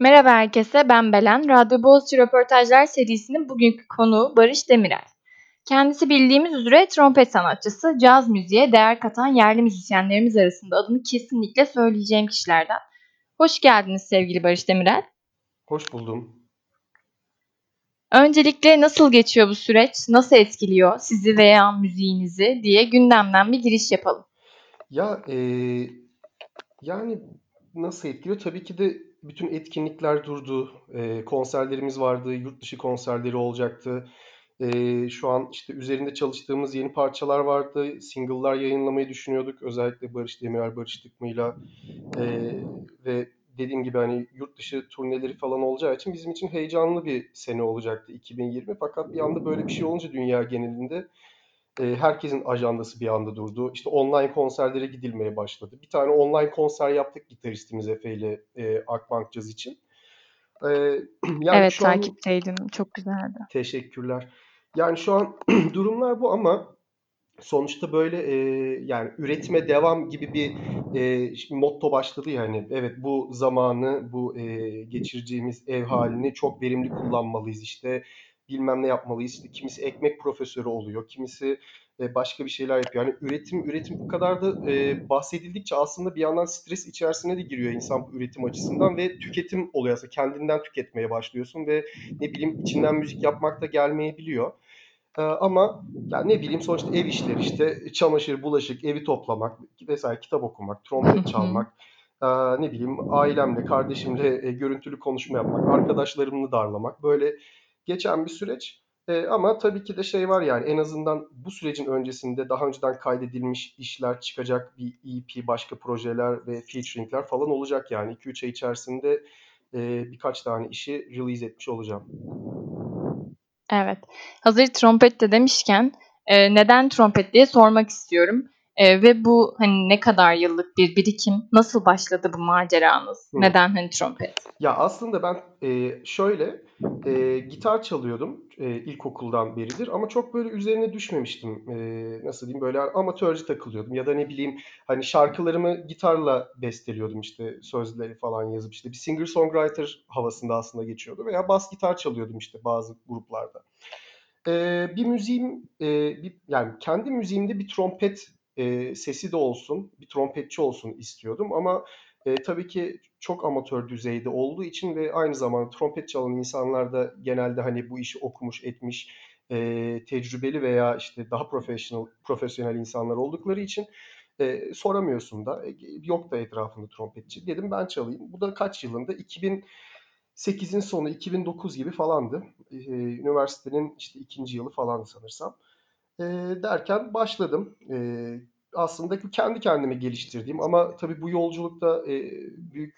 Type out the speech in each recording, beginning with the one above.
Merhaba herkese, ben Belen. Radyo Boğaziçi Röportajlar serisinin bugünkü konuğu Barış Demirel. Kendisi bildiğimiz üzere trompet sanatçısı, caz müziğe değer katan yerli müzisyenlerimiz arasında adını kesinlikle söyleyeceğim kişilerden. Hoş geldiniz sevgili Barış Demirel. Hoş buldum. Öncelikle nasıl geçiyor bu süreç, nasıl etkiliyor sizi veya müziğinizi diye gündemden bir giriş yapalım. Ya e, yani nasıl etkiliyor? Tabii ki de bütün etkinlikler durdu. E, konserlerimiz vardı, yurt dışı konserleri olacaktı. E, şu an işte üzerinde çalıştığımız yeni parçalar vardı. Single'lar yayınlamayı düşünüyorduk. Özellikle Barış Demirel, Barış Tıkmı'yla e, ve dediğim gibi hani yurt dışı turneleri falan olacağı için bizim için heyecanlı bir sene olacaktı 2020. Fakat bir anda böyle bir şey olunca dünya genelinde e, herkesin ajandası bir anda durdu. İşte online konserlere gidilmeye başladı. Bir tane online konser yaptık gitaristimiz Efe ile e, Akbank Caz için. E, yani evet takipteydim. An... Çok güzeldi. Teşekkürler. Yani şu an durumlar bu ama sonuçta böyle e, yani üretime devam gibi bir e, motto başladı yani. Evet bu zamanı, bu e, geçireceğimiz ev halini çok verimli kullanmalıyız işte bilmem ne yapmalıyız. İşte kimisi ekmek profesörü oluyor, kimisi e, başka bir şeyler yapıyor. Yani üretim üretim bu kadar da e, bahsedildikçe aslında bir yandan stres içerisine de giriyor insan üretim açısından ve tüketim oluyor aslında kendinden tüketmeye başlıyorsun ve ne bileyim içinden müzik yapmak da gelmeyebiliyor. Ee, ama yani ne bileyim sonuçta ev işleri işte çamaşır, bulaşık, evi toplamak vesaire kitap okumak, trompet çalmak, e, ne bileyim ailemle, kardeşimle e, görüntülü konuşma yapmak, arkadaşlarımla darlamak böyle geçen bir süreç. E, ama tabii ki de şey var yani en azından bu sürecin öncesinde daha önceden kaydedilmiş işler çıkacak bir EP, başka projeler ve featuringler falan olacak yani 2-3 ay içerisinde e, birkaç tane işi release etmiş olacağım. Evet. Hazır trompet de demişken e, neden trompet diye sormak istiyorum. E, ve bu hani ne kadar yıllık bir birikim? Nasıl başladı bu maceranız? Hı. Neden hani trompet? Ya aslında ben e, şöyle e, gitar çalıyordum e, ilkokuldan beridir ama çok böyle üzerine düşmemiştim. E, nasıl diyeyim böyle amatörce takılıyordum ya da ne bileyim hani şarkılarımı gitarla besteliyordum işte sözleri falan yazıp işte bir singer songwriter havasında aslında geçiyordu veya bas gitar çalıyordum işte bazı gruplarda. E, bir müziğim e, bir, yani kendi müziğimde bir trompet e, sesi de olsun, bir trompetçi olsun istiyordum ama e, tabii ki çok amatör düzeyde olduğu için ve aynı zamanda trompet çalan insanlar da genelde hani bu işi okumuş, etmiş, e, tecrübeli veya işte daha profesyonel profesyonel insanlar oldukları için e, soramıyorsun da. E, yok da etrafında trompetçi. Dedim ben çalayım. Bu da kaç yılında? 2008'in sonu, 2009 gibi falandı. E, üniversitenin işte ikinci yılı falandı sanırsam. E, derken başladım. E, aslında kendi kendime geliştirdiğim ama tabii bu yolculukta e, büyük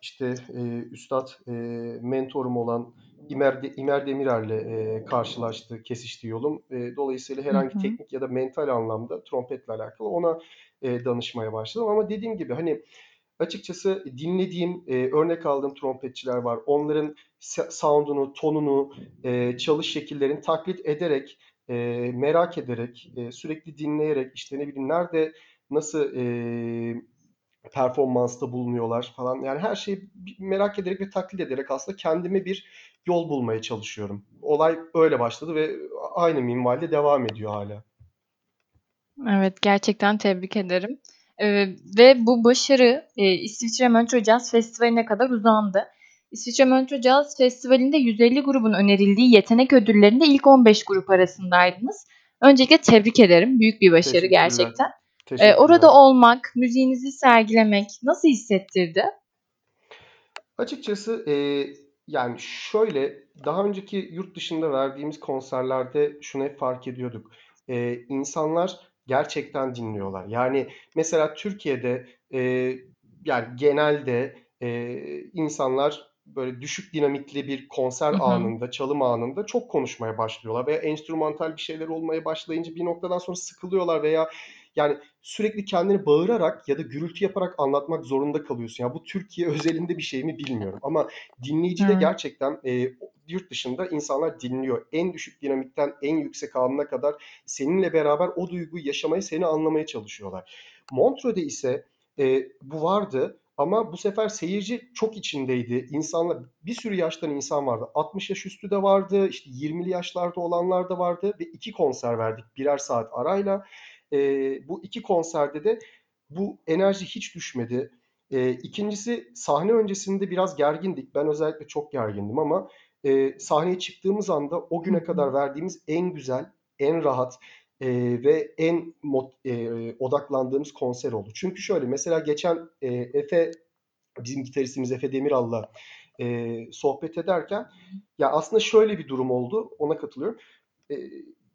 işte e, üstad e, mentorum olan İmer, De, İmer Demirer'le e, karşılaştı, kesişti yolum. E, dolayısıyla herhangi hı hı. teknik ya da mental anlamda trompetle alakalı ona e, danışmaya başladım. Ama dediğim gibi hani açıkçası dinlediğim, e, örnek aldığım trompetçiler var. Onların sound'unu, tonunu, e, çalış şekillerini taklit ederek e, merak ederek, e, sürekli dinleyerek, işte ne bileyim nerede nasıl e, performansta bulunuyorlar falan. Yani her şeyi merak ederek ve taklit ederek aslında kendime bir yol bulmaya çalışıyorum. Olay öyle başladı ve aynı minvalde devam ediyor hala. Evet, gerçekten tebrik ederim. Ee, ve bu başarı e, İsviçre Montreux Jazz Festivali'ne kadar uzandı. İsviçre Montreux Jazz Festivali'nde 150 grubun önerildiği yetenek ödüllerinde ilk 15 grup arasındaydınız. Öncelikle tebrik ederim. Büyük bir başarı gerçekten. Ee, orada olmak, müziğinizi sergilemek nasıl hissettirdi? Açıkçası e, yani şöyle daha önceki yurt dışında verdiğimiz konserlerde şunu hep fark ediyorduk. E, insanlar gerçekten dinliyorlar. Yani mesela Türkiye'de e, yani genelde e, insanlar böyle düşük dinamikli bir konser hı hı. anında, çalım anında çok konuşmaya başlıyorlar veya enstrümantal bir şeyler olmaya başlayınca bir noktadan sonra sıkılıyorlar veya yani sürekli kendini bağırarak ya da gürültü yaparak anlatmak zorunda kalıyorsun. Ya bu Türkiye özelinde bir şey mi bilmiyorum ama dinleyici de gerçekten e, yurt dışında insanlar dinliyor. En düşük dinamikten en yüksek anına kadar seninle beraber o duyguyu yaşamaya, seni anlamaya çalışıyorlar. Montreux'de ise e, bu vardı Ama bu sefer seyirci çok içindeydi. İnsanlar bir sürü yaştan insan vardı. 60 yaş üstü de vardı, işte 20'li yaşlarda olanlar da vardı ve iki konser verdik birer saat arayla. Eee, bu iki konserde de bu enerji hiç düşmedi. Eee, ikincisi sahne öncesinde biraz gergindik. Ben özellikle çok gergindim ama eee, sahneye çıktığımız anda o güne kadar verdiğimiz en güzel, en rahat eee, ve en mot, eee, odaklandığımız konser oldu. Çünkü şöyle mesela geçen eee, Efe bizim gitaristimiz Efe Demiral'la eee, sohbet ederken ya aslında şöyle bir durum oldu. Ona katılıyorum. Eee,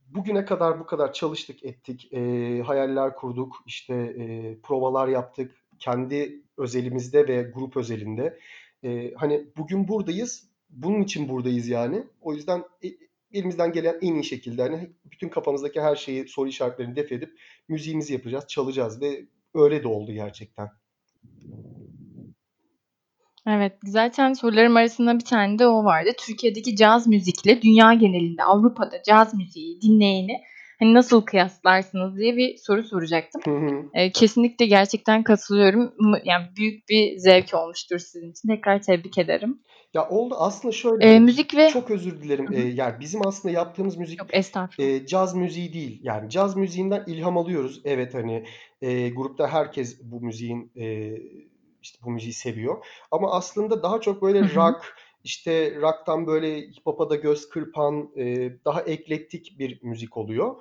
bugüne kadar bu kadar çalıştık ettik. Eee, hayaller kurduk. işte eee, provalar yaptık. Kendi özelimizde ve grup özelinde. Eee, hani bugün buradayız. Bunun için buradayız yani. O yüzden e, elimizden gelen en iyi şekilde hani bütün kafamızdaki her şeyi soru işaretlerini def edip müziğimizi yapacağız, çalacağız ve öyle de oldu gerçekten. Evet, zaten sorularım arasında bir tane de o vardı. Türkiye'deki caz müzikle dünya genelinde Avrupa'da caz müziği dinleyeni hani nasıl kıyaslarsınız diye bir soru soracaktım. Hı hı. Eee, kesinlikle gerçekten katılıyorum. Yani büyük bir zevk olmuştur sizin için. Tekrar tebrik ederim. Ya oldu aslında şöyle Eee, müzik ve çok özür dilerim. Hı. yani bizim aslında yaptığımız müzik Yok, eee, caz müziği değil. Yani caz müziğinden ilham alıyoruz. Evet hani eee, grupta herkes bu müziğin eee, işte bu müziği seviyor. Ama aslında daha çok böyle Hı hı. rock, işte rock'tan böyle hip hop'a da göz kırpan eee, daha eklektik bir müzik oluyor.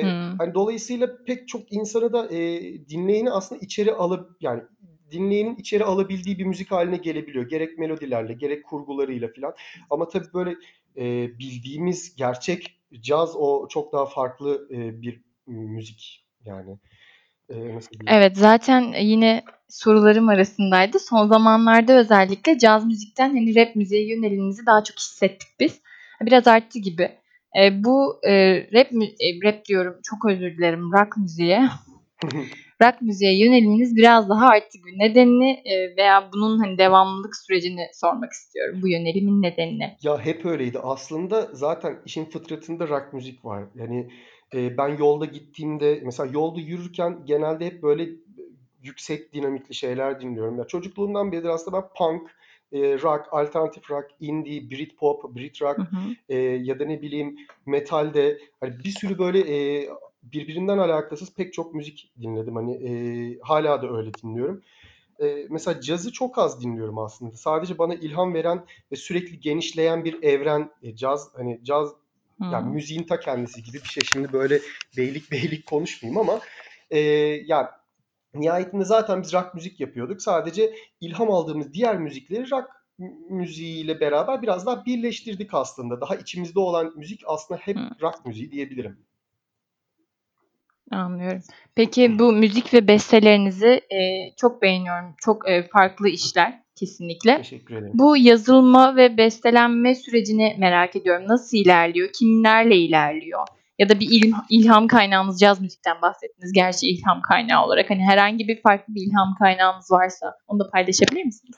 Hıı. hani dolayısıyla pek çok insanı da eee, dinleyeni aslında içeri alıp yani dinleyenin içeri alabildiği bir müzik haline gelebiliyor. Gerek melodilerle, gerek kurgularıyla filan. Ama tabii böyle eee, bildiğimiz gerçek caz o çok daha farklı eee, bir müzik yani. Eee, nasıl diyeyim? Evet, zaten yine sorularım arasındaydı. Son zamanlarda özellikle caz müzikten hani rap müziğe yönelimimizi daha çok hissettik biz. Biraz arttı gibi. Eee, bu eee, rap eee, rap diyorum, çok özür dilerim, rock müziğe rock müziğe yöneliminiz biraz daha arttı. Nedenini eee, veya bunun hani devamlılık sürecini sormak istiyorum. Bu yönelimin nedenini. Ya hep öyleydi. Aslında zaten işin fıtratında rock müzik var. Yani eee, ben yolda gittiğimde mesela yolda yürürken genelde hep böyle yüksek dinamikli şeyler dinliyorum. Ya çocukluğumdan beridir aslında ben punk, eee, rock, alternatif rock, indie, Britpop, Hı Britrock hı. eee, ya da ne bileyim metalde hani bir sürü böyle eee, birbirinden alakasız pek çok müzik dinledim. Hani eee, hala da öyle dinliyorum. Eee, mesela cazı çok az dinliyorum aslında. Sadece bana ilham veren ve sürekli genişleyen bir evren. E, caz hani caz yani Hıı. müziğin ta kendisi gibi bir şey. Şimdi böyle beylik beylik konuşmayayım ama eee, ya nihayetinde zaten biz rock müzik yapıyorduk. Sadece ilham aldığımız diğer müzikleri rock müziğiyle beraber biraz daha birleştirdik aslında. Daha içimizde olan müzik aslında hep Hı. rock müziği diyebilirim. Anlıyorum. Peki bu müzik ve bestelerinizi, eee, çok beğeniyorum. Çok, eee, farklı işler kesinlikle. Teşekkür ederim. Bu yazılma ve bestelenme sürecini merak ediyorum. Nasıl ilerliyor? Kimlerle ilerliyor? Ya da bir ilha ilham kaynağınız caz müzikten bahsettiniz. Gerçi ilham kaynağı olarak. Hani herhangi bir farklı bir ilham kaynağınız varsa onu da paylaşabilir misiniz?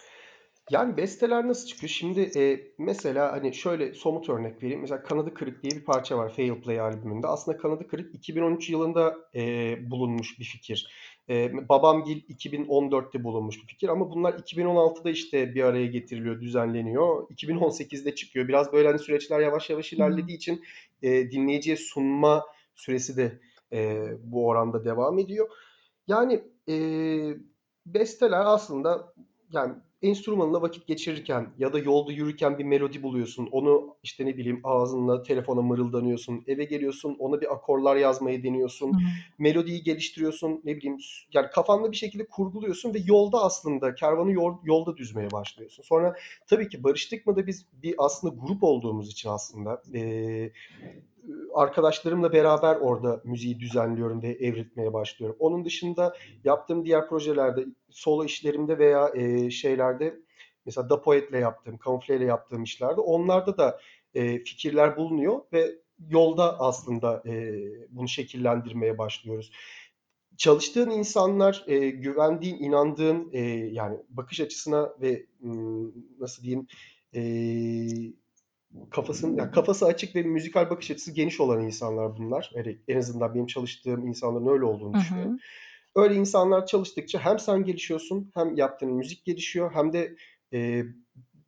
Yani besteler nasıl çıkıyor? Şimdi eee, mesela hani şöyle somut örnek vereyim. Mesela Kanadı Kırık diye bir parça var Fail Play albümünde. Aslında Kanadı Kırık 2013 yılında eee, bulunmuş bir fikir. Eee Babamgil 2014'te bulunmuş bir fikir ama bunlar 2016'da işte bir araya getiriliyor, düzenleniyor. 2018'de çıkıyor. Biraz böyle hani süreçler yavaş yavaş ilerlediği için eee, dinleyiciye sunma süresi de eee, bu oranda devam ediyor. Yani eee, besteler aslında yani enstrümanla vakit geçirirken ya da yolda yürürken bir melodi buluyorsun. Onu işte ne bileyim ağzınla telefona mırıldanıyorsun. Eve geliyorsun ona bir akorlar yazmayı deniyorsun. Hı hı. Melodiyi geliştiriyorsun. Ne bileyim yani kafanda bir şekilde kurguluyorsun ve yolda aslında kervanı yol- yolda düzmeye başlıyorsun. Sonra tabii ki Barıştık mı da biz bir aslında grup olduğumuz için aslında eee, arkadaşlarımla beraber orada müziği düzenliyorum ve evritmeye başlıyorum. Onun dışında yaptığım diğer projelerde, solo işlerimde veya e, şeylerde mesela Da Poet'le yaptığım, Kamufle ile yaptığım işlerde onlarda da e, fikirler bulunuyor ve yolda aslında e, bunu şekillendirmeye başlıyoruz. Çalıştığın insanlar, e, güvendiğin, inandığın e, yani bakış açısına ve nasıl diyeyim e, kafasın ya kafası açık ve müzikal bakış açısı geniş olan insanlar bunlar. Yani en azından benim çalıştığım insanların öyle olduğunu Hı düşünüyorum. Öyle insanlar çalıştıkça hem sen gelişiyorsun hem yaptığın müzik gelişiyor hem de e,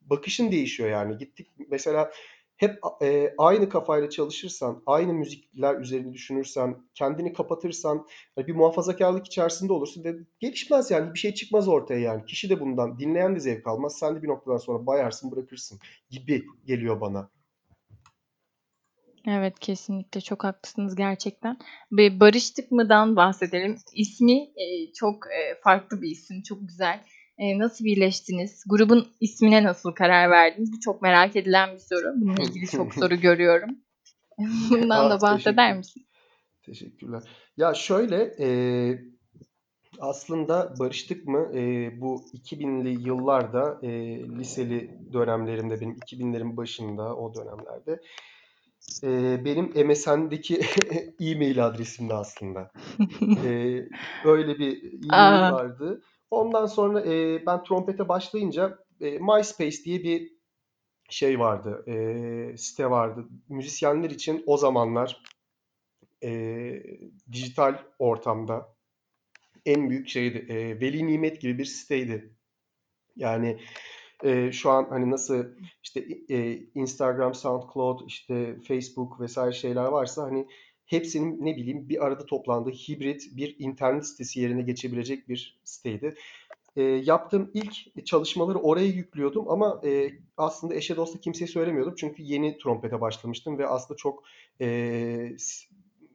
bakışın değişiyor yani. Gittik mesela hep e, aynı kafayla çalışırsan, aynı müzikler üzerine düşünürsen, kendini kapatırsan hani bir muhafazakarlık içerisinde olursun ve gelişmez yani bir şey çıkmaz ortaya yani. Kişi de bundan, dinleyen de zevk almaz. Sen de bir noktadan sonra bayarsın, bırakırsın gibi geliyor bana. Evet, kesinlikle çok haklısınız gerçekten. Barıştık mı'dan bahsedelim. İsmi e, çok e, farklı bir isim, çok güzel. E, nasıl birleştiniz? Grubun ismine nasıl karar verdiniz? Bu çok merak edilen bir soru. Bununla ilgili çok soru görüyorum. Bundan da Ah, bahseder teşekkür, misin? teşekkürler. Ya şöyle, e, aslında barıştık mı e, bu 2000'li yıllarda e, liseli dönemlerimde benim 2000'lerin başında o dönemlerde e, benim MSN'deki e-mail adresimdi aslında. E, öyle bir e-mail vardı. Ondan sonra e, ben trompete başlayınca e, MySpace diye bir şey vardı, e, site vardı. Müzisyenler için o zamanlar e, dijital ortamda en büyük şeydi. E, veli nimet gibi bir siteydi. Yani e, şu an hani nasıl işte e, Instagram, SoundCloud, işte Facebook vesaire şeyler varsa hani hepsinin ne bileyim bir arada toplandığı hibrit bir internet sitesi yerine geçebilecek bir siteydi. E, yaptığım ilk çalışmaları oraya yüklüyordum ama e, aslında eşe dosta kimseye söylemiyordum çünkü yeni trompete başlamıştım ve aslında çok e,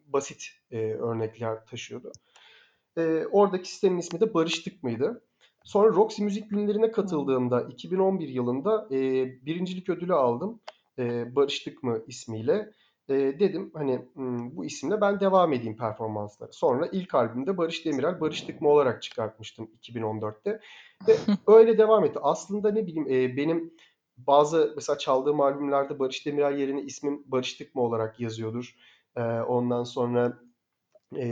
basit e, örnekler taşıyordu. E, oradaki sitenin ismi de Barıştık mıydı? Sonra Roxy Müzik Günlerine katıldığımda 2011 yılında e, birincilik ödülü aldım. E, Barıştık mı ismiyle. E, dedim hani hmm, bu isimle ben devam edeyim performanslara. Sonra ilk albümde Barış Demirel Barıştık mı olarak çıkartmıştım 2014'te. Ve öyle devam etti. Aslında ne bileyim e, benim bazı mesela çaldığım albümlerde Barış Demirel yerine ismim Barıştık mı olarak yazıyordur. E, ondan sonra e,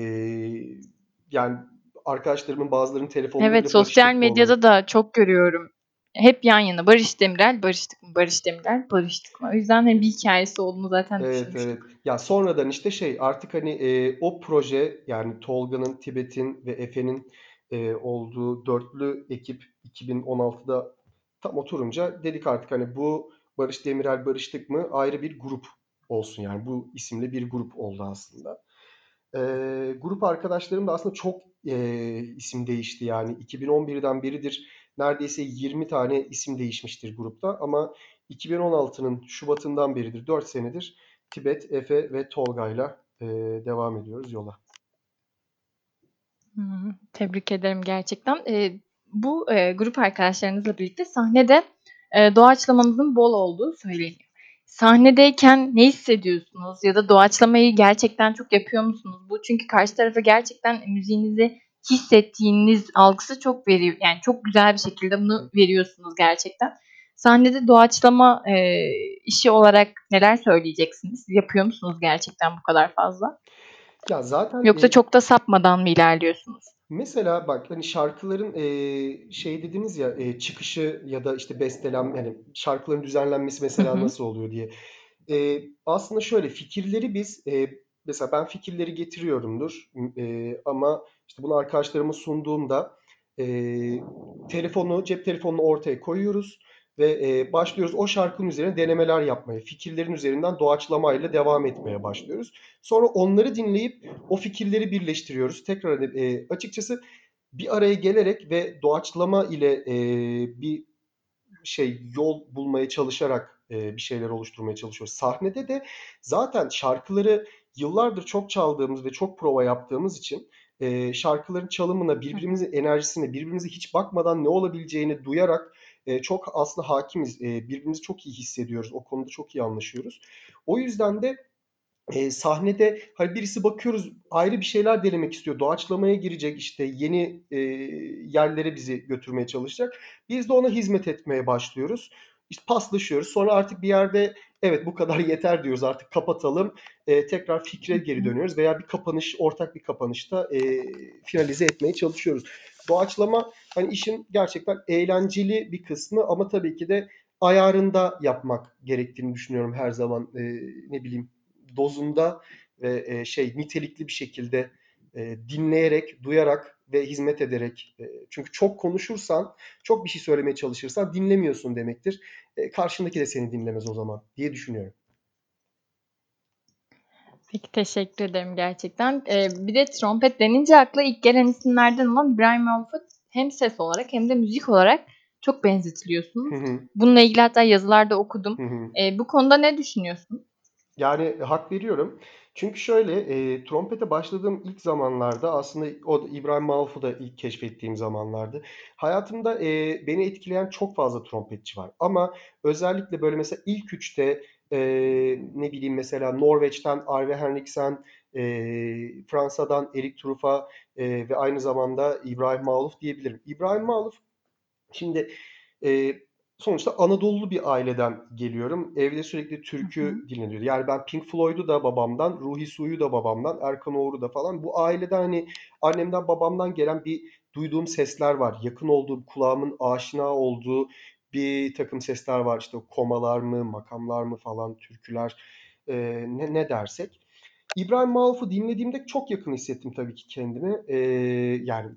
yani arkadaşlarımın bazılarının telefonunda Evet, sosyal medyada da çok görüyorum. Hep yan yana Barış Demirel, Barıştık mı, Barış Demirel, Barıştık mı. O yüzden, hani, bir hikâyesi olduğunu zaten Evet, evet. düşünmüştüm. Ya sonradan işte şey artık hani e, o proje yani Tolga'nın, Tibet'in ve Efe'nin e, olduğu dörtlü ekip 2016'da tam oturunca dedik artık hani bu Barış Demirel Barıştık mı ayrı bir grup olsun yani bu isimle bir grup oldu aslında. E, grup arkadaşlarım da aslında çok e, isim değişti yani 2011'den beridir neredeyse 20 tane isim değişmiştir grupta ama 2016'nın Şubat'ından beridir 4 senedir Tibet, Efe ve Tolga'yla e, devam ediyoruz yola. Tebrik ederim gerçekten. Eee, bu, eee, grup arkadaşlarınızla birlikte sahnede, eee, doğaçlamanızın bol olduğu söyleniyor. Sahnedeyken ne hissediyorsunuz ya da doğaçlamayı gerçekten çok yapıyor musunuz? Bu çünkü karşı tarafa gerçekten müziğinizi hissettiğiniz algısı çok veriyor. Yani çok güzel bir şekilde bunu veriyorsunuz gerçekten. Sahnede doğaçlama, eee, işi olarak neler söyleyeceksiniz? Yapıyor musunuz gerçekten bu kadar fazla? Ya zaten Yoksa e, çok da sapmadan mı ilerliyorsunuz? Mesela bak hani şarkıların eee, şey dediniz ya eee, çıkışı ya da işte bestelem yani şarkıların düzenlenmesi mesela nasıl oluyor diye. Eee, aslında şöyle fikirleri biz eee, mesela ben fikirleri getiriyorumdur eee, ama işte bunu arkadaşlarıma sunduğumda eee, telefonu cep telefonunu ortaya koyuyoruz ve eee, başlıyoruz o şarkının üzerine denemeler yapmaya fikirlerin üzerinden doğaçlamayla devam etmeye başlıyoruz. Sonra onları dinleyip o fikirleri birleştiriyoruz. Tekrar e, açıkçası bir araya gelerek ve doğaçlama ile e, bir şey yol bulmaya çalışarak e, bir şeyler oluşturmaya çalışıyoruz. Sahnede de zaten şarkıları yıllardır çok çaldığımız ve çok prova yaptığımız için e, şarkıların çalımına, birbirimizin enerjisine, birbirimize hiç bakmadan ne olabileceğini duyarak e, çok aslında hakimiz. E, birbirimizi çok iyi hissediyoruz. O konuda çok iyi anlaşıyoruz. O yüzden de Eee, sahnede hani birisi bakıyoruz ayrı bir şeyler denemek istiyor. Doğaçlamaya girecek işte yeni eee, yerlere bizi götürmeye çalışacak. Biz de ona hizmet etmeye başlıyoruz. İşte paslaşıyoruz. Sonra artık bir yerde evet bu kadar yeter diyoruz artık kapatalım. Eee, tekrar fikre geri dönüyoruz veya bir kapanış ortak bir kapanışta eee, finalize etmeye çalışıyoruz. Doğaçlama hani işin gerçekten eğlenceli bir kısmı ama tabii ki de ayarında yapmak gerektiğini düşünüyorum her zaman. Eee, ne bileyim dozunda ve e, şey nitelikli bir şekilde Eee, dinleyerek, duyarak ve hizmet ederek. Eee, çünkü çok konuşursan, çok bir şey söylemeye çalışırsan dinlemiyorsun demektir. Eee, karşındaki de seni dinlemez o zaman diye düşünüyorum. Peki, teşekkür ederim gerçekten. Eee, bir de trompet denince akla ilk gelen isimlerden olan İbrahim Maluf'a hem ses olarak hem de müzik olarak çok benzetiliyorsunuz. Hı hı. Bununla ilgili hatta yazılarda okudum. Hı hı. Eee, bu konuda ne düşünüyorsun? Yani hak veriyorum. Çünkü şöyle, eee, trompete başladığım ilk zamanlarda aslında o İbrahim Maluf'u da ilk keşfettiğim zamanlardı. Hayatımda, eee, beni etkileyen çok fazla trompetçi var ama özellikle böyle mesela ilk 3'te, eee, ne bileyim mesela Norveç'ten Arve Henriksen, eee, Fransa'dan Eric Truffat, eee, ve aynı zamanda İbrahim Maluf diyebilirim. İbrahim Maluf şimdi, eee, sonuçta Anadolulu bir aileden geliyorum. Evde sürekli Hı hı. türkü dinleniyordu. Yani ben Pink Floyd'u da babamdan, Ruhi Su'yu da babamdan, Erkan Oğur'u da falan bu ailede hani annemden babamdan gelen bir duyduğum sesler var. Yakın olduğum, kulağımın aşina olduğu bir takım sesler var. İşte komalar mı, makamlar mı falan, türküler, eee, ne, ne dersek. İbrahim Maluf'u dinlediğimde çok yakın hissettim tabii ki kendimi. Eee, yani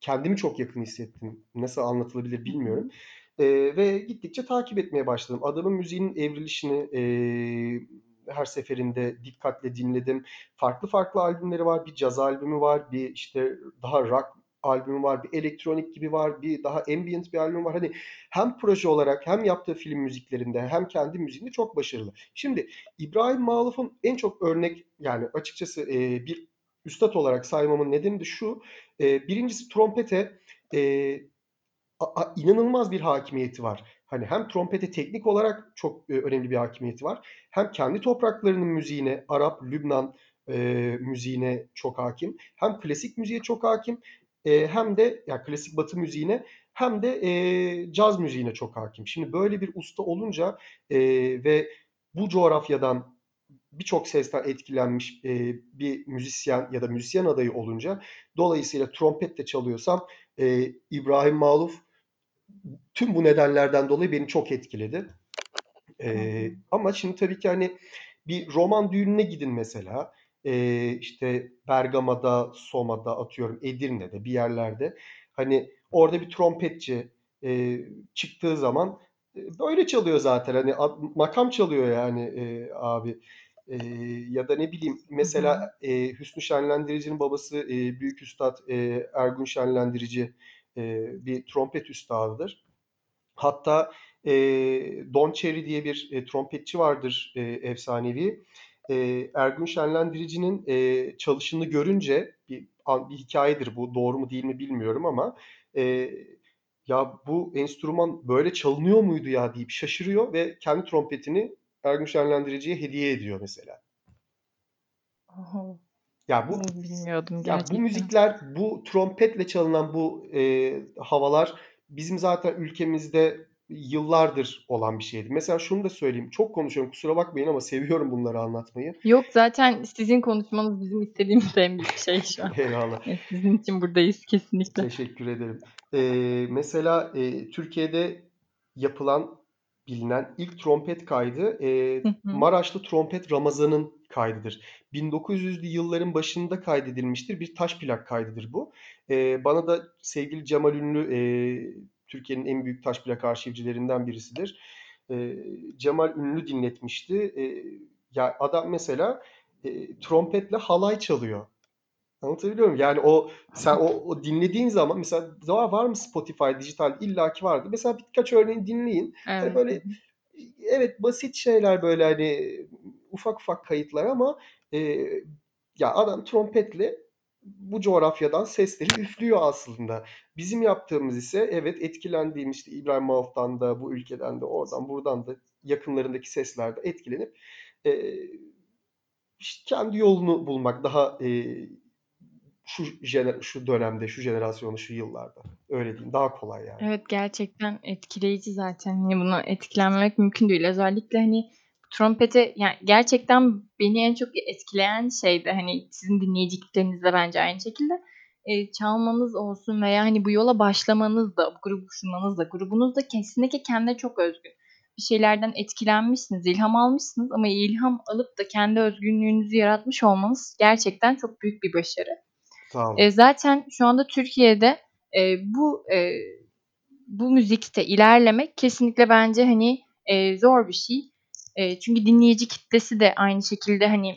kendimi çok yakın hissettim. Nasıl anlatılabilir Hı bilmiyorum. hı. Eee, ve gittikçe takip etmeye başladım. Adamın müziğinin evrilişini eee, her seferinde dikkatle dinledim. Farklı farklı albümleri var. Bir caz albümü var, bir işte daha rock albümü var, bir elektronik gibi var, bir daha ambient bir albüm var. Hani hem proje olarak hem yaptığı film müziklerinde hem kendi müziğinde çok başarılı. Şimdi İbrahim Maluf'un en çok örnek yani açıkçası eee, bir üstad olarak saymamın nedeni de şu. Eee, birincisi trompete a- inanılmaz bir hakimiyeti var. Hani hem trompete teknik olarak çok e, önemli bir hakimiyeti var. Hem kendi topraklarının müziğine, Arap, Lübnan e, müziğine çok hakim. Hem klasik müziğe çok hakim. E, hem de yani klasik Batı müziğine hem de e, caz müziğine çok hakim. Şimdi böyle bir usta olunca e, ve bu coğrafyadan birçok sesten etkilenmiş e, bir müzisyen ya da müzisyen adayı olunca dolayısıyla trompet de çalıyorsam e, İbrahim Maluf tüm bu nedenlerden dolayı beni çok etkiledi. Ee, ama şimdi tabii ki hani bir roman düğününe gidin mesela. Ee, işte Bergama'da, Soma'da atıyorum Edirne'de bir yerlerde. Hani orada bir trompetçi e, çıktığı zaman e, böyle çalıyor zaten. Hani ad- makam çalıyor yani e, abi. E, ya da ne bileyim mesela e, Hüsnü Şenlendirici'nin babası e, Büyük Üstad e, Ergun Şenlendirici e, bir trompet üstadıdır. Hatta e, Don Cherry diye bir e, trompetçi vardır e, efsanevi. E, Ergün Şenlendirici'nin e, çalışını görünce bir, bir hikayedir bu doğru mu değil mi bilmiyorum ama e, ya bu enstrüman böyle çalınıyor muydu ya deyip şaşırıyor ve kendi trompetini Ergün Şenlendirici'ye hediye ediyor mesela. Oho. Ya bu Bunu bilmiyordum Ya bu gerçekten. müzikler, bu trompetle çalınan bu e, havalar bizim zaten ülkemizde yıllardır olan bir şeydi. Mesela şunu da söyleyeyim. Çok konuşuyorum kusura bakmayın ama seviyorum bunları anlatmayı. Yok zaten sizin konuşmanız bizim istediğimiz en büyük şey şu an. Eyvallah. Yani sizin için buradayız kesinlikle. Teşekkür ederim. Ee, mesela e, Türkiye'de yapılan, bilinen ilk trompet kaydı e. Maraşlı Trompet Ramazan'ın kaydıdır. 1900'lü yılların başında kaydedilmiştir. Bir taş plak kaydıdır bu. E, bana da sevgili Cemal Ünlü, e, Türkiye'nin en büyük taş plak arşivcilerinden birisidir. E, Cemal Ünlü dinletmişti. E, ya adam mesela e, trompetle halay çalıyor. Anlatabiliyor muyum? Yani o sen o, o dinlediğin zaman mesela daha var mı Spotify dijital illaki vardı. Mesela birkaç örneğin dinleyin. Hani Evet. Hı böyle evet basit şeyler böyle hani ufak ufak kayıtlar ama e, ya adam trompetle bu coğrafyadan sesleri üflüyor aslında. Bizim yaptığımız ise evet etkilendiğim işte İbrahim Maluf'tan da bu ülkeden de oradan buradan da yakınlarındaki seslerde etkilenip e, işte kendi yolunu bulmak daha e, şu jener şu dönemde, şu jenerasyonu, şu yıllarda. Öyle diyeyim. Daha kolay yani. Evet, gerçekten etkileyici zaten. Hani, buna etkilenmemek mümkün değil. Özellikle, hani, trompete yani, gerçekten beni en çok etkileyen şey de, hani, sizin dinleyici kitlenizde de bence aynı şekilde, eee, çalmanız olsun veya, hani, bu yola başlamanız da, bu grubu kurmanız da, grubunuz da kesinlikle kendine çok özgün. Bir şeylerden etkilenmişsiniz, ilham almışsınız ama ilham alıp da kendi özgünlüğünüzü yaratmış olmanız gerçekten çok büyük bir başarı. Eee, olun. zaten şu anda Türkiye'de, eee, bu, eee, bu müzikte ilerlemek kesinlikle bence, hani, eee, zor bir şey. Eee, çünkü dinleyici kitlesi de aynı şekilde, hani,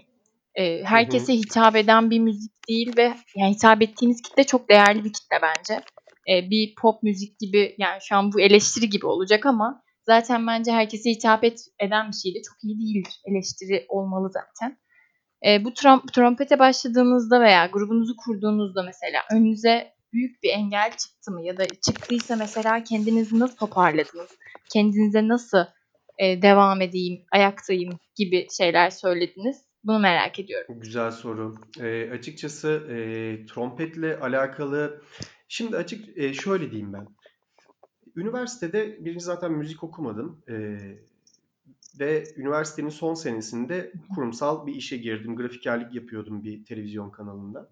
hı. herkese hitap eden bir müzik değil ve yani hitap ettiğiniz kitle çok değerli bir kitle bence. Eee, bir pop müzik gibi, yani şu an bu eleştiri gibi olacak ama zaten bence herkese hitap et eden bir şey de çok iyi değildir. Eleştiri olmalı zaten. Eee, bu trom trompete başladığınızda veya grubunuzu kurduğunuzda mesela önünüze büyük bir engel çıktı mı ya da çıktıysa mesela kendinizi nasıl toparladınız? Kendinize nasıl, eee, devam edeyim, ayaktayım gibi şeyler söylediniz? Bunu merak ediyorum. Güzel soru. Eee, açıkçası, eee, trompetle alakalı şimdi açık eee, şöyle diyeyim ben. Üniversitede 1'inci zaten müzik okumadım, eee, ve üniversitenin son senesinde Hı hı. kurumsal bir işe girdim. Grafikerlik yapıyordum bir televizyon kanalında.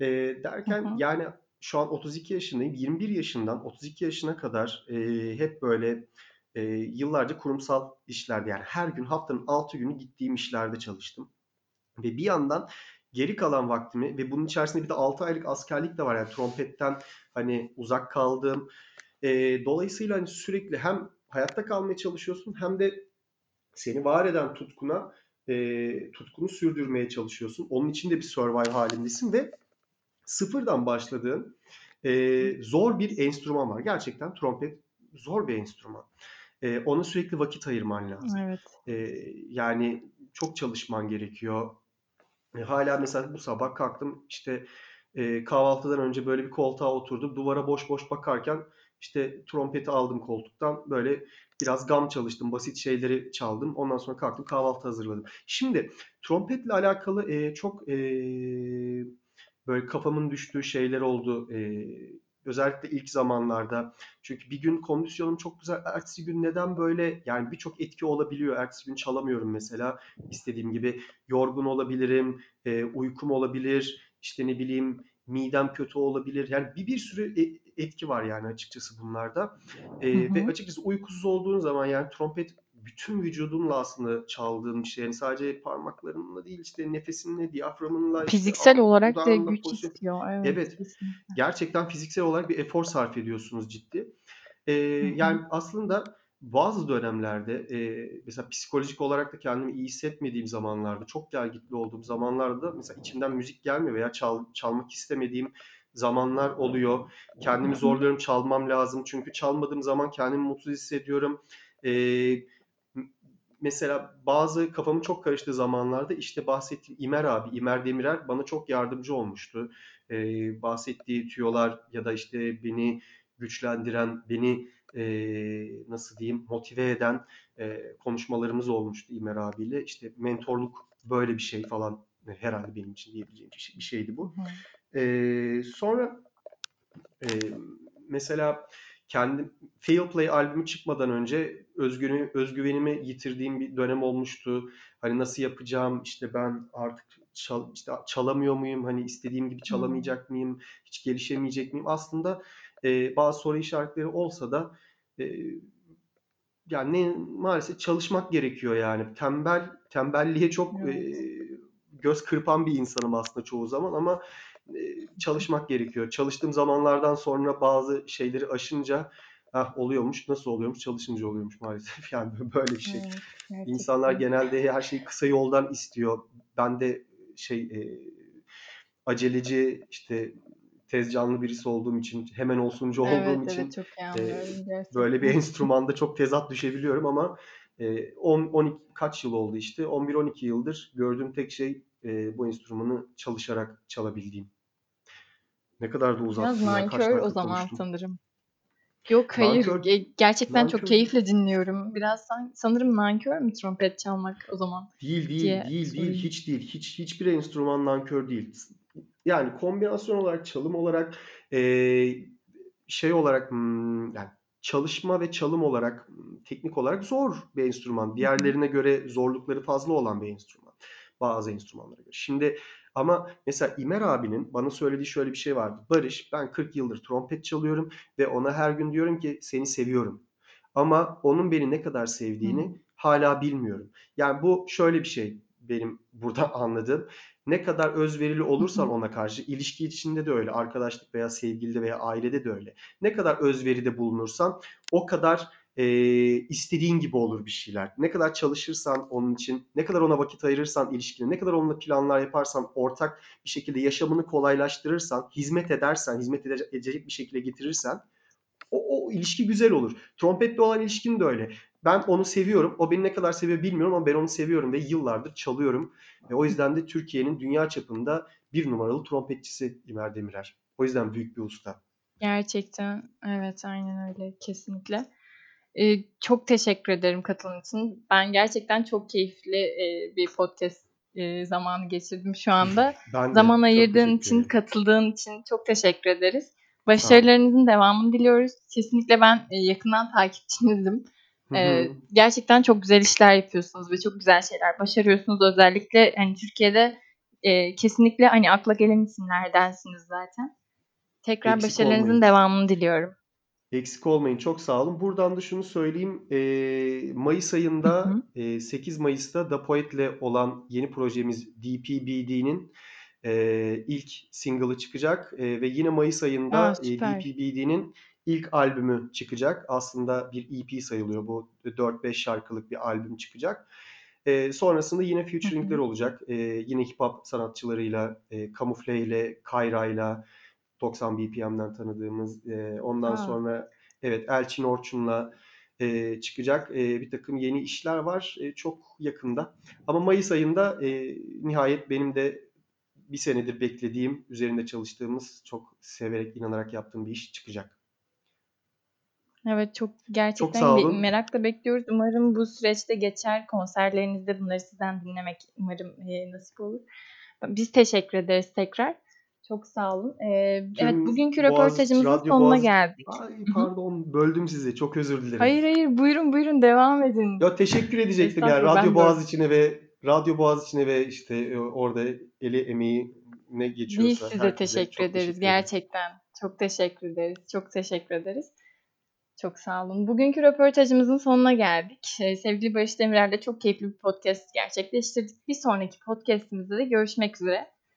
Hı derken, hı. yani şu an 32 yaşındayım. 21 yaşından 32 yaşına kadar, eee, hep böyle, eee, yıllarca kurumsal işlerde, yani her gün haftanın 6 günü gittiğim işlerde çalıştım. Ve bir yandan geri kalan vaktimi ve bunun içerisinde bir de 6 aylık askerlik de var. Yani trompetten hani uzak kaldığım. Eee, dolayısıyla hani sürekli hem hayatta kalmaya çalışıyorsun hem de seni var eden tutkuna, eee, tutkunu sürdürmeye çalışıyorsun. Onun için de bir survive halindesin ve sıfırdan başladığın, eee, zor bir enstrüman var. Gerçekten trompet zor bir enstrüman. Eee, ona sürekli vakit ayırman lazım. Evet. Eee, yani çok çalışman gerekiyor. E, hâlâ mesela bu sabah kalktım, işte, eee, kahvaltıdan önce böyle bir koltuğa oturdum. Duvara boş boş bakarken, işte, trompeti aldım koltuktan, böyle biraz gam çalıştım, basit şeyleri çaldım. Ondan sonra kalktım kahvaltı hazırladım. Şimdi trompetle alakalı, eee, çok, eee, böyle kafamın düştüğü şeyler oldu. Eee, özellikle ilk zamanlarda. Çünkü bir gün kondisyonum çok güzel, ertesi gün neden böyle yani birçok etki olabiliyor. Ertesi gün çalamıyorum mesela istediğim gibi. Yorgun olabilirim, eee, uykum olabilir, işte ne bileyim midem kötü olabilir. Yani bir bir sürü e etki var yani açıkçası bunlarda. Hı Eee, ve hı. açıkçası uykusuz olduğun zaman yani trompet bütün vücudunla aslında çaldığın bir şey. Yani sadece parmaklarınla değil, işte nefesinle, diyaframınla, işte Fiziksel ağ olarak da güç pozisyon istiyor. Evet, Evet, kesinlikle. gerçekten fiziksel olarak bir efor sarf ediyorsunuz ciddi. Hı. yani aslında bazı dönemlerde, eee, mesela psikolojik olarak da kendimi iyi hissetmediğim zamanlarda, çok gelgitli olduğum zamanlarda mesela içimden müzik gelmiyor veya çal çalmak istemediğim zamanlar oluyor. Kendimi zorluyorum, çalmam lazım çünkü çalmadığım zaman kendimi mutsuz hissediyorum. M mesela bazı kafamın çok karıştığı zamanlarda, işte, bahsettiğim İmer abi, İmer Demirer bana çok yardımcı olmuştu. Eee, bahsettiği tüyolar ya da, işte, beni güçlendiren, beni, eee, nasıl diyeyim, motive eden, eee, konuşmalarımız olmuştu İmer abiyle. İşte, mentorluk böyle bir şey falan herhâlde benim için diyebileceğim bir şey şeydi bu. Eee, sonra, eee, mesela kendim Fail Play albümü çıkmadan önce özgüvenimi özgüvenimi yitirdiğim bir dönem olmuştu. Hani nasıl yapacağım, işte, ben artık çal işte, çalamıyor muyum, hani istediğim gibi çalamayacak mıyım, hiç gelişemeyecek miyim? Aslında, eee, bazı soru işaretleri olsa da, eee, yani ne maalesef çalışmak gerekiyor yani. Tembel tembelliğe çok, Evet. eee, göz kırpan bir insanım aslında çoğu zaman ama, çalışmak gerekiyor. Çalıştığım zamanlardan sonra bazı şeyleri aşınca, hah, oluyormuş. Nasıl oluyormuş? Çalışınca oluyormuş maalesef. Yani böyle bir şey. Evet, İnsanlar genelde her şeyi kısa yoldan istiyor. Ben de şey, eee, aceleci, işte, tez canlı birisi olduğum için, hemen olsuncu olduğum evet, için, çok anlıyorum böyle bir enstrümanda çok tezat düşebiliyorum ama, eee, on on ik kaç yıl oldu işte, 11-12 yıldır gördüğüm tek şey, eee, bu enstrümanı çalışarak çalabildiğim. Ne kadar da Biraz uzattım. Kaç nankör o zaman konuştum? sanırım. Yok, hayır, Nankör ge gerçekten çok nankör keyifle dinliyorum. Biraz san sanırım nankör mü trompet çalmak o zaman Değil, değil, diye değil, değil, sorayım. hiç değil. Hiç hiçbir enstrüman nankör değil. Yani kombinasyon olarak, çalım olarak, eee, şey olarak, ımm, yani çalışma ve çalım olarak, teknik olarak zor bir enstrüman. Diğerlerine göre zorlukları fazla olan bir enstrüman, bazı enstrümanlara göre. Şimdi ama mesela İmer abinin bana söylediği şöyle bir şey vardı. "Barış, ben 40 yıldır trompet çalıyorum ve ona her gün diyorum ki seni seviyorum. Ama onun beni ne kadar sevdiğini Hımm. hâlâ bilmiyorum." Yani bu şöyle bir şey. benim burada anladığım. Ne kadar özverili olursan ona karşı, ilişki içinde de öyle, arkadaşlık veya sevgilide veya ailede de öyle. Ne kadar özveride bulunursan o kadar e, istediğin gibi olur bir şeyler. Ne kadar çalışırsan onun için, ne kadar ona vakit ayırırsan ilişkine, ne kadar onunla planlar yaparsan, ortak bir şekilde yaşamını kolaylaştırırsan, hizmet edersen, hizmet edecek bir şekilde getirirsen o, o ilişki güzel olur. Trompetle olan ilişkin de öyle. Ben onu seviyorum. O beni ne kadar seviyor bilmiyorum ama ben onu seviyorum ve yıllardır çalıyorum. Ve o yüzden de Türkiye'nin dünya çapında bir numaralı trompetçisi İmer Demirer. O yüzden büyük bir usta. Gerçekten evet aynen öyle kesinlikle. Ee, çok teşekkür ederim katılım için. Ben gerçekten çok keyifli e, bir podcast e, zamanı geçirdim şu anda. ben Zaman ayırdığın için, katıldığın için çok teşekkür ederiz. Başarılarınızın devamını diliyoruz. Kesinlikle ben e, yakından takipçinizim. Ee, gerçekten çok güzel işler yapıyorsunuz ve çok güzel şeyler başarıyorsunuz. Özellikle hani Türkiye'de e, kesinlikle hani akla gelen isimlerdensiniz zaten. Tekrar Eksik başarılarınızın olmayın. devamını diliyorum. Eksik olmayın. Çok sağ olun. Buradan da şunu söyleyeyim. Ee, Mayıs ayında Hı hı. e, 8 Mayıs'ta Da Poet'le olan yeni projemiz DPBD'nin e, ilk single'ı çıkacak. E, ve yine Mayıs ayında Aa, e. DPBD'nin ilk albümü çıkacak. Aslında bir EP sayılıyor bu. 4-5 şarkılık bir albüm çıkacak. E, sonrasında yine featuringler olacak. E, yine hip hop sanatçılarıyla, e, Kamufle ile, Kayra ile, 90 BPM'den tanıdığımız. E, ondan Aa. sonra evet Elçin Orçun'la e, çıkacak e, bir takım yeni işler var. E, çok yakında. Ama Mayıs ayında e, nihayet benim de bir senedir beklediğim, üzerinde çalıştığımız, çok severek, inanarak yaptığım bir iş çıkacak. Evet çok gerçekten sağ be- merakla bekliyoruz. Umarım bu süreçte geçer. Konserlerinizde bunları sizden dinlemek umarım e, nasip olur. Biz teşekkür ederiz tekrar. Çok sağ olun. Ee, evet Tüm bugünkü Boğaziçi- röportajımızın sonuna geldik. Ay pardon böldüm sizi. Çok özür dilerim. Hayır hayır buyurun buyurun devam edin. Ya teşekkür edecektim yani Radyo ben Boğaziçi'ne ve Radyo Boğaziçi'ne ve işte e, orada eli emeği ne geçiyorsa Biz size teşekkür çok ederiz. teşekkür. Gerçekten çok teşekkür ederiz. Çok teşekkür ederiz. Çok sağ olun. Bugünkü röportajımızın sonuna geldik. Ee, sevgili Barış Demirer'le çok keyifli bir podcast gerçekleştirdik. Bir sonraki podcastimizde de görüşmek üzere.